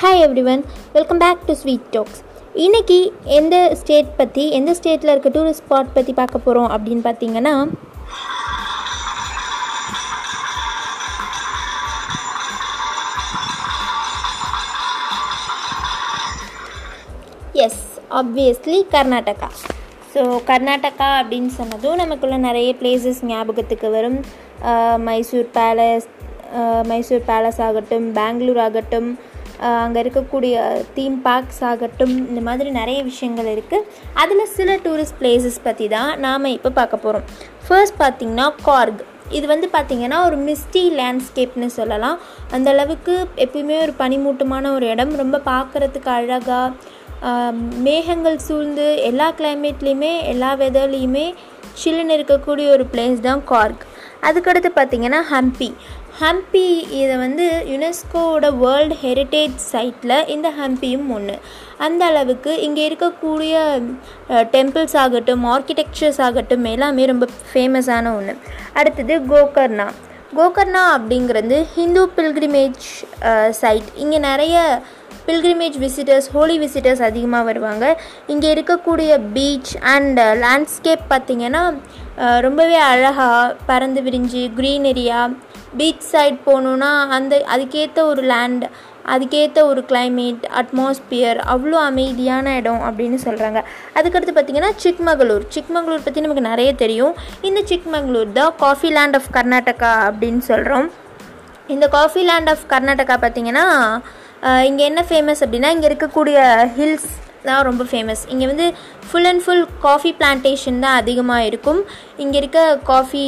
Hi everyone welcome back to sweet talks இன்னைக்கு எந்த state பற்றி எந்த ஸ்டேட்டில் இருக்க டூரிஸ்ட் ஸ்பாட் பற்றி பார்க்க போகிறோம் அப்படின்னு பார்த்தீங்கன்னா yes obviously Karnataka. So Karnataka அப்படின்னு சொன்னதும் நமக்குள்ள நிறைய பிளேசஸ் ஞாபகத்துக்கு வரும். மைசூர் பேலஸ் மைசூர் பேலஸ் ஆகட்டும் பெங்களூர் ஆகட்டும் அங்கே இருக்கக்கூடிய தீம் பார்க்ஸ் ஆகட்டும் இந்த மாதிரி நிறைய விஷயங்கள் இருக்குது அதில் சில டூரிஸ்ட் பிளேசஸ் பற்றி தான் நாம் இப்போ பார்க்க போகிறோம் ஃபர்ஸ்ட் பார்த்திங்கன்னா கார்க் இது வந்து பார்த்திங்கன்னா ஒரு மிஸ்டி லேண்ட்ஸ்கேப்னு சொல்லலாம். அந்த அளவுக்கு எப்பயுமே ஒரு பனிமூட்டமான ஒரு இடம். ரொம்ப பார்க்குறதுக்கு அழகாக மேகங்கள் சூழ்ந்து எல்லா கிளைமேட்லேயுமே எல்லா வெதர்லேயுமே சில்லுன்னு இருக்கக்கூடிய ஒரு பிளேஸ் தான் கார்க் அதுக்கடுத்து பார்த்திங்கன்னா ஹம்பி ஹம்பி இதை வந்து யுனெஸ்கோவோட வேர்ல்டு ஹெரிட்டேஜ் சைட்டில் இந்த ஹம்பியும் ஒன்று அந்த அளவுக்கு இங்கே இருக்கக்கூடிய டெம்பிள்ஸ் ஆகட்டும் ஆர்கிடெக்சர்ஸ் ஆகட்டும் எல்லாமே ரொம்ப ஃபேமஸான ஒன்று அடுத்தது கோகர்ணா. கோகர்ணா அப்படிங்கிறது ஹிந்து பில்கிரிமேஜ் சைட் இங்கே நிறைய பில்கிரிமேஜ் விசிட்டர்ஸ் ஹோலி விசிட்டர்ஸ் அதிகமாக வருவாங்க. இங்கே இருக்கக்கூடிய பீச் அண்ட் லேண்ட்ஸ்கேப் பார்த்திங்கன்னா ரொம்பவே அழகாக பறந்து விரிஞ்சு க்ரீனரியாக பீச் சைட் போகணுன்னா அந்த அதுக்கேற்ற ஒரு லேண்ட் அதுக்கேற்ற ஒரு கிளைமேட் அட்மாஸ்பியர் அவ்வளோ அமைதியான இடம் அப்படின்னு சொல்கிறாங்க அதுக்கடுத்து பார்த்திங்கன்னா சிக்மகளூர் சிக்மகளூர் பற்றி நமக்கு நிறைய தெரியும். இந்த சிக்மகளூர் தான் காஃபி லேண்ட் ஆஃப் கர்நாடகா அப்படின்னு சொல்கிறோம் இந்த காஃபி லேண்ட் ஆஃப் கர்நாடகா பார்த்திங்கன்னா இங்கே என்ன ஃபேமஸ் அப்படின்னா இங்கே இருக்கக்கூடிய ஹில்ஸ் தான் ரொம்ப ஃபேமஸ் இங்கே வந்து full and full coffee plantation தான் அதிகமாக இருக்கும். இங்கே இருக்க காஃபி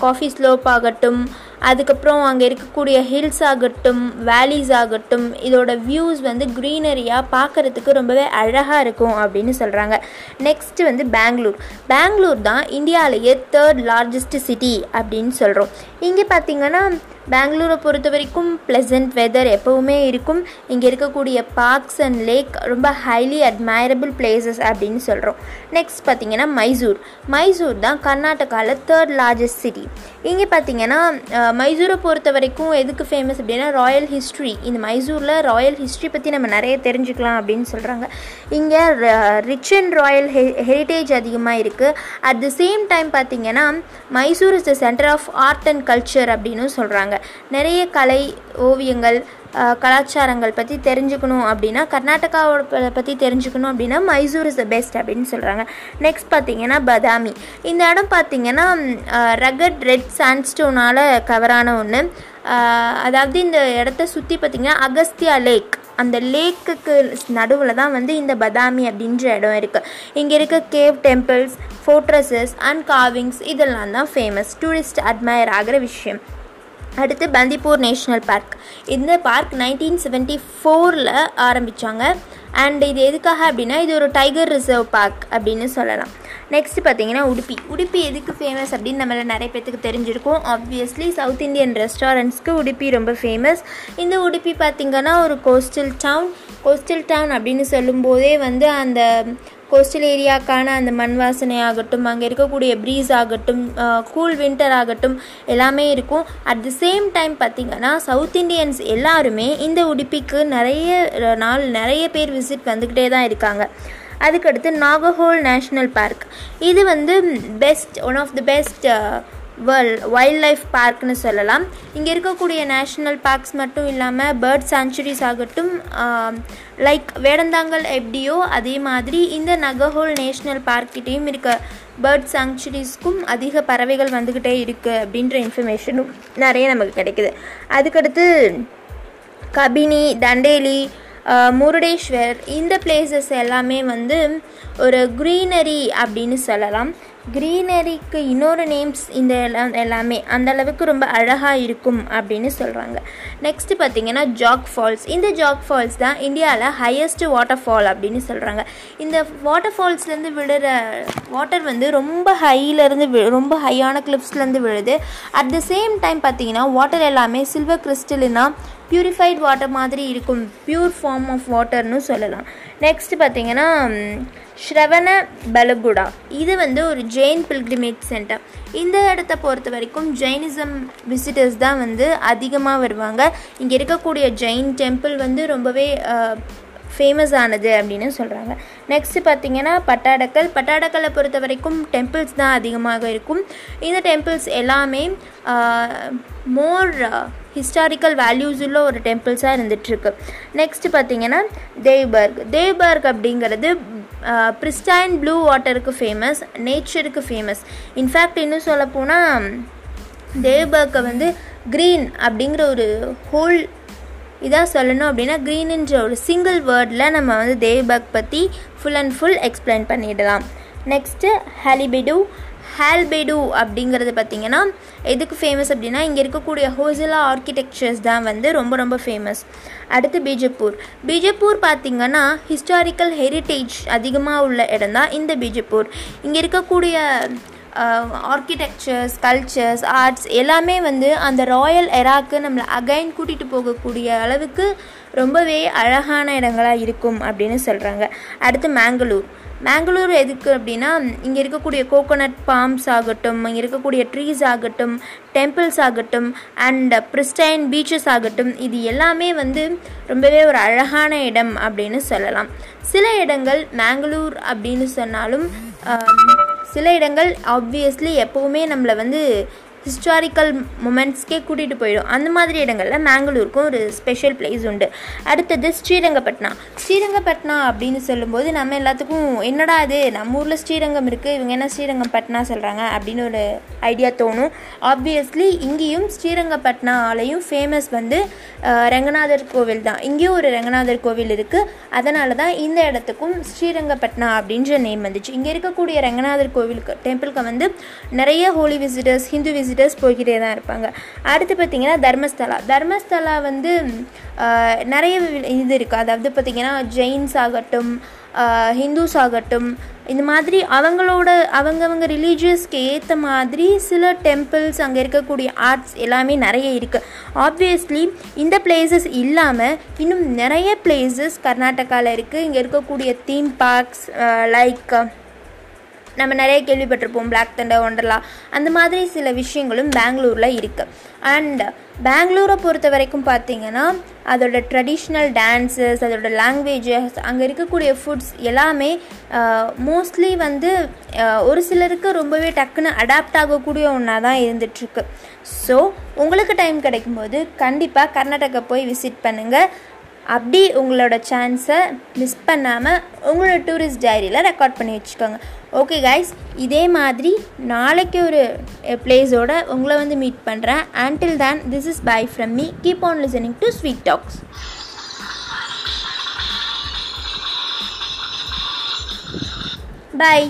காஃபி ஸ்லோப் ஆகட்டும் அதுக்கப்புறம் அங்கே இருக்கக்கூடிய ஹில்ஸ் ஆகட்டும் வேலிஸ் ஆகட்டும் இதோட வியூஸ் வந்து க்ரீனரியாக பார்க்குறதுக்கு ரொம்பவே அழகாக இருக்கும் அப்படின்னு சொல்கிறாங்க நெக்ஸ்ட்டு வந்து பெங்களூர் பெங்களூர் தான் இந்தியாவிலேயே தேர்ட் லார்ஜஸ்ட் சிட்டி அப்படின்னு சொல்கிறோம் இங்கே பார்த்திங்கன்னா பெங்களூரை பொறுத்த வரைக்கும் ப்ளசன்ட் வெதர் எப்போவுமே இருக்கும். இங்கே இருக்கக்கூடிய பார்க்ஸ் அண்ட் லேக் ரொம்ப ஹைலி அட்மைரபிள் பிளேசஸ் அப்படின்னு சொல்கிறோம் நெக்ஸ்ட் பார்த்திங்கன்னா மைசூர். மைசூர் தான் கர்நாடகாவில் தேர்ட் லார்ஜஸ்ட் சிட்டி இங்கே பார்த்திங்கன்னா மைசூரை பொறுத்த வரைக்கும் எதுக்கு ஃபேமஸ் அப்படின்னா ராயல் ஹிஸ்ட்ரி இந்த மைசூரில் ராயல் ஹிஸ்ட்ரி பற்றி நம்ம நிறைய தெரிஞ்சுக்கலாம் அப்படின்னு சொல்கிறாங்க இங்கே rich and royal he heritage அதிகமாக இருக்குது அட் த சேம் டைம் பார்த்திங்கன்னா Mysore is the centre of art and culture அப்படின்னு சொல்கிறாங்க நிறைய கலை ஓவியங்கள் கலாச்சாரங்கள் பற்றி தெரிஞ்சுக்கணும் அப்படின்னா கர்நாடகாவோட பற்றி தெரிஞ்சுக்கணும் அப்படின்னா மைசூர் இஸ் த பெஸ்ட் அப்படின்னு சொல்கிறாங்க நெக்ஸ்ட் பார்த்திங்கன்னா பதாமி. இந்த இடம் பார்த்திங்கன்னா ரகட் ரெட் சாண்ட்ஸ்டோனால் கவரான ஒன்று அதாவது இந்த இடத்த சுற்றி பார்த்திங்கன்னா அகஸ்தியா லேக் அந்த லேக்குக்கு நடுவில் தான் வந்து இந்த பதாமி அப்படின்ற இடம் இருக்குது இங்கே இருக்க cave temples fortresses and carvings இதெல்லாம் தான் ஃபேமஸ் டூரிஸ்ட் அட்மையர் ஆகிற விஷயம். அடுத்து பந்திப்பூர் நேஷ்னல் பார்க். இந்த பார்க் நைன்டீன் செவன்ட்டி ஃபோரில் ஆரம்பித்தாங்க அண்ட் இது எதுக்காக அப்படின்னா இது ஒரு டைகர் ரிசர்வ் பார்க் அப்படின்னு சொல்லலாம். நெக்ஸ்ட் பார்த்தீங்கன்னா உடுப்பி. உடுப்பி எதுக்கு ஃபேமஸ் அப்படின்னு நம்மள நிறைய பேத்துக்கு தெரிஞ்சிருக்கும். ஆப்வியஸ்லி சவுத் இந்தியன் ரெஸ்டாரண்ட்ஸ்க்கு உடுப்பி ரொம்ப ஃபேமஸ் இந்த உடுப்பி பார்த்திங்கன்னா ஒரு கோஸ்டல் டவுன் கோஸ்டல் டவுன் அப்படின்னு சொல்லும்போதே வந்து அந்த கோஸ்டல் ஏரியாக்கான அந்த மண் வாசனை ஆகட்டும் அங்கே இருக்கக்கூடிய ப்ரீஸ் ஆகட்டும் கூல் வின்டர் ஆகட்டும் எல்லாமே இருக்கும். அட் தி சேம் டைம் பார்த்திங்கன்னா சவுத் இண்டியன்ஸ் எல்லாருமே இந்த உடுப்பிக்கு நிறைய நாள் நிறைய பேர் விசிட் வந்துக்கிட்டே தான் இருக்காங்க. அதுக்கடுத்து நாகஹோல் நேஷ்னல் பார்க் இது வந்து best one of the best world wildlife பார்க்னு சொல்லலாம். இங்கே இருக்கக்கூடிய நேஷ்னல் பார்க்ஸ் மட்டும் இல்லாமல் பேர்ட் சாங்சுரிஸ் ஆகட்டும் லைக் வேடந்தாங்கல் எப்படியோ அதே மாதிரி இந்த நகர்ஹோல் நேஷ்னல் பார்க்கிட்டேயும் இருக்க பேர்ட் சாங்சுரிஸ்க்கும் அதிக பறவைகள் வந்துக்கிட்டே இருக்குது அப்படின்ற இன்ஃபர்மேஷனும் நிறைய நமக்கு கிடைக்குது. அதுக்கடுத்து கபினி தண்டேலி முருடேஸ்வர் இந்த பிளேசஸ் எல்லாமே வந்து ஒரு க்ரீனரி அப்படின்னு சொல்லலாம். க்ரீனரிக்கு இன்னொரு நேம்ஸ் இந்த எல்லாம் எல்லாமே அந்தளவுக்கு ரொம்ப அழகாக இருக்கும் அப்படின்னு சொல்கிறாங்க நெக்ஸ்ட்டு பார்த்திங்கன்னா ஜாக் ஃபால்ஸ் இந்த ஜாக் ஃபால்ஸ் தான் இந்தியாவில் ஹையஸ்ட் வாட்டர் ஃபால் அப்படின்னு சொல்கிறாங்க இந்த வாட்டர் ஃபால்ஸ்லேருந்து விழுற வாட்டர் வந்து ரொம்ப ஹையிலேருந்து வி ரொம்ப ஹையான கிளிப்ஸ்லேருந்து விழுது. அட் த சேம் டைம் பார்த்திங்கன்னா வாட்டர் எல்லாமே சில்வர் கிறிஸ்டலினா பியூரிஃபைட் வாட்டர் மாதிரி இருக்கும். பியூர் ஃபார்ம் ஆஃப் வாட்டர்னு சொல்லலாம். நெக்ஸ்ட் பார்த்தீங்கன்னா ஸ்ரவண பலகுடா இது வந்து ஒரு ஜெயின் பில்கிரிமேஜ் சென்டர் இந்த இடத்த பொறுத்த வரைக்கும் ஜெயினிசம் விசிட்டர்ஸ் தான் வந்து அதிகமாக வருவாங்க. இங்கே இருக்கக்கூடிய ஜெயின் டெம்பிள் வந்து ரொம்பவே ஃபேமஸ் ஆனது அப்படின்னு சொல்கிறாங்க நெக்ஸ்ட்டு பார்த்திங்கன்னா பட்டாடக்கல். பட்டாடக்கலை பொறுத்த வரைக்கும் டெம்பிள்ஸ் தான் அதிகமாக இருக்கும். இந்த டெம்பிள்ஸ் எல்லாமே மோர் ஹிஸ்டாரிக்கல் வேல்யூஸ் உள்ள ஒரு டெம்பிள்ஸாக இருந்துகிட்ருக்கு நெக்ஸ்ட்டு பார்த்தீங்கன்னா தேவ்பர்க் தேவ்பர்க் அப்படிங்கிறது பிரிஸ்டைன் ப்ளூ வாட்டருக்கு ஃபேமஸ் நேச்சருக்கு ஃபேமஸ் இன்ஃபேக்ட் இன்னும் சொல்லப்போனால் தேவ்பர்க்கை வந்து க்ரீன் அப்படிங்கிற ஒரு ஹோல் இதாக சொல்லணும் அப்படின்னா க்ரீனுன்ற ஒரு சிங்கிள் வேர்டில் நம்ம வந்து தேவ்பக் பற்றி ஃபுல் அண்ட் ஃபுல் எக்ஸ்பிளைன் பண்ணிடலாம். நெக்ஸ்ட்டு ஹாலிபிடு. ஹால்பெடு அப்படிங்கிறது பார்த்திங்கன்னா எதுக்கு ஃபேமஸ் அப்படின்னா இங்கே இருக்கக்கூடிய ஹோசிலா ஆர்கிடெக்சர்ஸ் தான் வந்து ரொம்ப ரொம்ப ஃபேமஸ் அடுத்து பீஜப்பூர். பீஜப்பூர் பார்த்திங்கன்னா ஹிஸ்டாரிக்கல் ஹெரிட்டேஜ் அதிகமாக உள்ள இடம் தான் இந்த பீஜப்பூர். இங்கே இருக்கக்கூடிய ஆர்கிடெக்சர்ஸ் கல்ச்சர்ஸ் ஆர்ட்ஸ் எல்லாமே வந்து அந்த ராயல் எராக்கு நம்மளை அகைன் கூட்டிகிட்டு போகக்கூடிய அளவுக்கு ரொம்பவே அழகான இடங்களாக இருக்கும் அப்படின்னு சொல்கிறாங்க அடுத்து மேங்களூர் மேங்களூர் எதுக்கு அப்படின்னா இங்கே இருக்கக்கூடிய கோகோனட் பாம்ஸ் ஆகட்டும் இங்கே இருக்கக்கூடிய ட்ரீஸ் ஆகட்டும் டெம்பிள்ஸ் ஆகட்டும் அண்ட் பிரிஸ்டைன் பீச்சஸ் ஆகட்டும் இது எல்லாமே வந்து ரொம்பவே ஒரு அழகான இடம் அப்படின்னு சொல்லலாம். சில இடங்கள் மேங்களூர் அப்படின்னு சொன்னாலும் சில இடங்கள் ஆப்வியஸ்லி எப்போவுமே நம்மளை வந்து ஹிஸ்டாரிக்கல் மூமெண்ட்ஸ்க்கே கூட்டிகிட்டு போயிடும். அந்த மாதிரி இடங்களில் மேங்களூருக்கும் ஒரு ஸ்பெஷல் பிளேஸ் உண்டு. அடுத்தது ஸ்ரீரங்கப்பட்னா ஸ்ரீரங்கப்பட்டினம் அப்படின்னு சொல்லும்போது நம்ம எல்லாத்துக்கும் என்னடா இது? நம்ம ஊரில் ஸ்ரீரங்கம் இருக்குது இவங்க என்ன ஸ்ரீரங்கப்பட்னா சொல்கிறாங்க அப்படின்னு ஒரு ஐடியா தோணும். ஆப்வியஸ்லி இங்கேயும் ஸ்ரீரங்கப்பட்னாலையும் ஃபேமஸ் வந்து ரங்கநாதர் கோவில் தான். இங்கேயும் ஒரு ரங்கநாதர் கோவில் இருக்குது அதனால தான் இந்த இடத்துக்கும் ஸ்ரீரங்கப்பட்டினா அப்படின்ற நேம் வந்துச்சு. இங்கே இருக்கக்கூடிய ரங்கநாதர் கோவிலுக்கு டெம்பிளுக்கு வந்து நிறைய ஹோலி விசிட்டர்ஸ் ஹிந்து விசிட்டர்ஸ் போய்கிட்டே தான் இருப்பாங்க. அடுத்து பார்த்திங்கன்னா தர்மஸ்தலா. தர்மஸ்தலா வந்து நிறைய இது இருக்குது அதாவது பார்த்திங்கன்னா ஜெயின்ஸ் ஆகட்டும் ஹிந்துஸ் ஆகட்டும் இந்த மாதிரி அவங்களோட அவங்கவங்க ரிலீஜியஸ்க்கு ஏற்ற மாதிரி சில டெம்பிள்ஸ் அங்கே இருக்கக்கூடிய ஆர்ட்ஸ் எல்லாமே நிறைய இருக்குது ஆப்வியஸ்லி இந்த பிளேசஸ் இல்லாமல் இன்னும் நிறைய பிளேசஸ் கர்நாடகாவில் இருக்குது இங்கே இருக்கக்கூடிய தீம் பார்க்ஸ் லைக் நம்ம நிறைய கேள்விப்பட்டிருப்போம் பிளாக் தண்டர் ஒண்டர்லா அந்த மாதிரி சில விஷயங்களும் பெங்களூரில் இருக்குது அண்ட் பெங்களூரை பொறுத்த வரைக்கும் பார்த்தீங்கன்னா அதோட ட்ரெடிஷ்னல் டான்ஸஸ் அதோட லாங்குவேஜஸ் அங்கே இருக்கக்கூடிய ஃபுட்ஸ் எல்லாமே மோஸ்ட்லி வந்து ஒரு சிலருக்கு ரொம்பவே டக்குன்னு அடாப்ட் ஆகக்கூடிய ஒன்றா தான் இருந்துகிட்ருக்கு ஸோ உங்களுக்கு டைம் கிடைக்கும்போது கண்டிப்பாக கர்நாடகா போய் விசிட் பண்ணுங்கள் அப்படி உங்களோட சான்ஸை மிஸ் பண்ணாமல் உங்களோட டூரிஸ்ட் டைரியில் ரெக்கார்ட் பண்ணி வச்சுக்கோங்க. ஓகே கைஸ் இதே மாதிரி நாளைக்கு ஒரு பிளேஸோட உங்களை வந்து மீட் பண்ணுறேன் until then this is bye from me keep on listening to sweet talks bye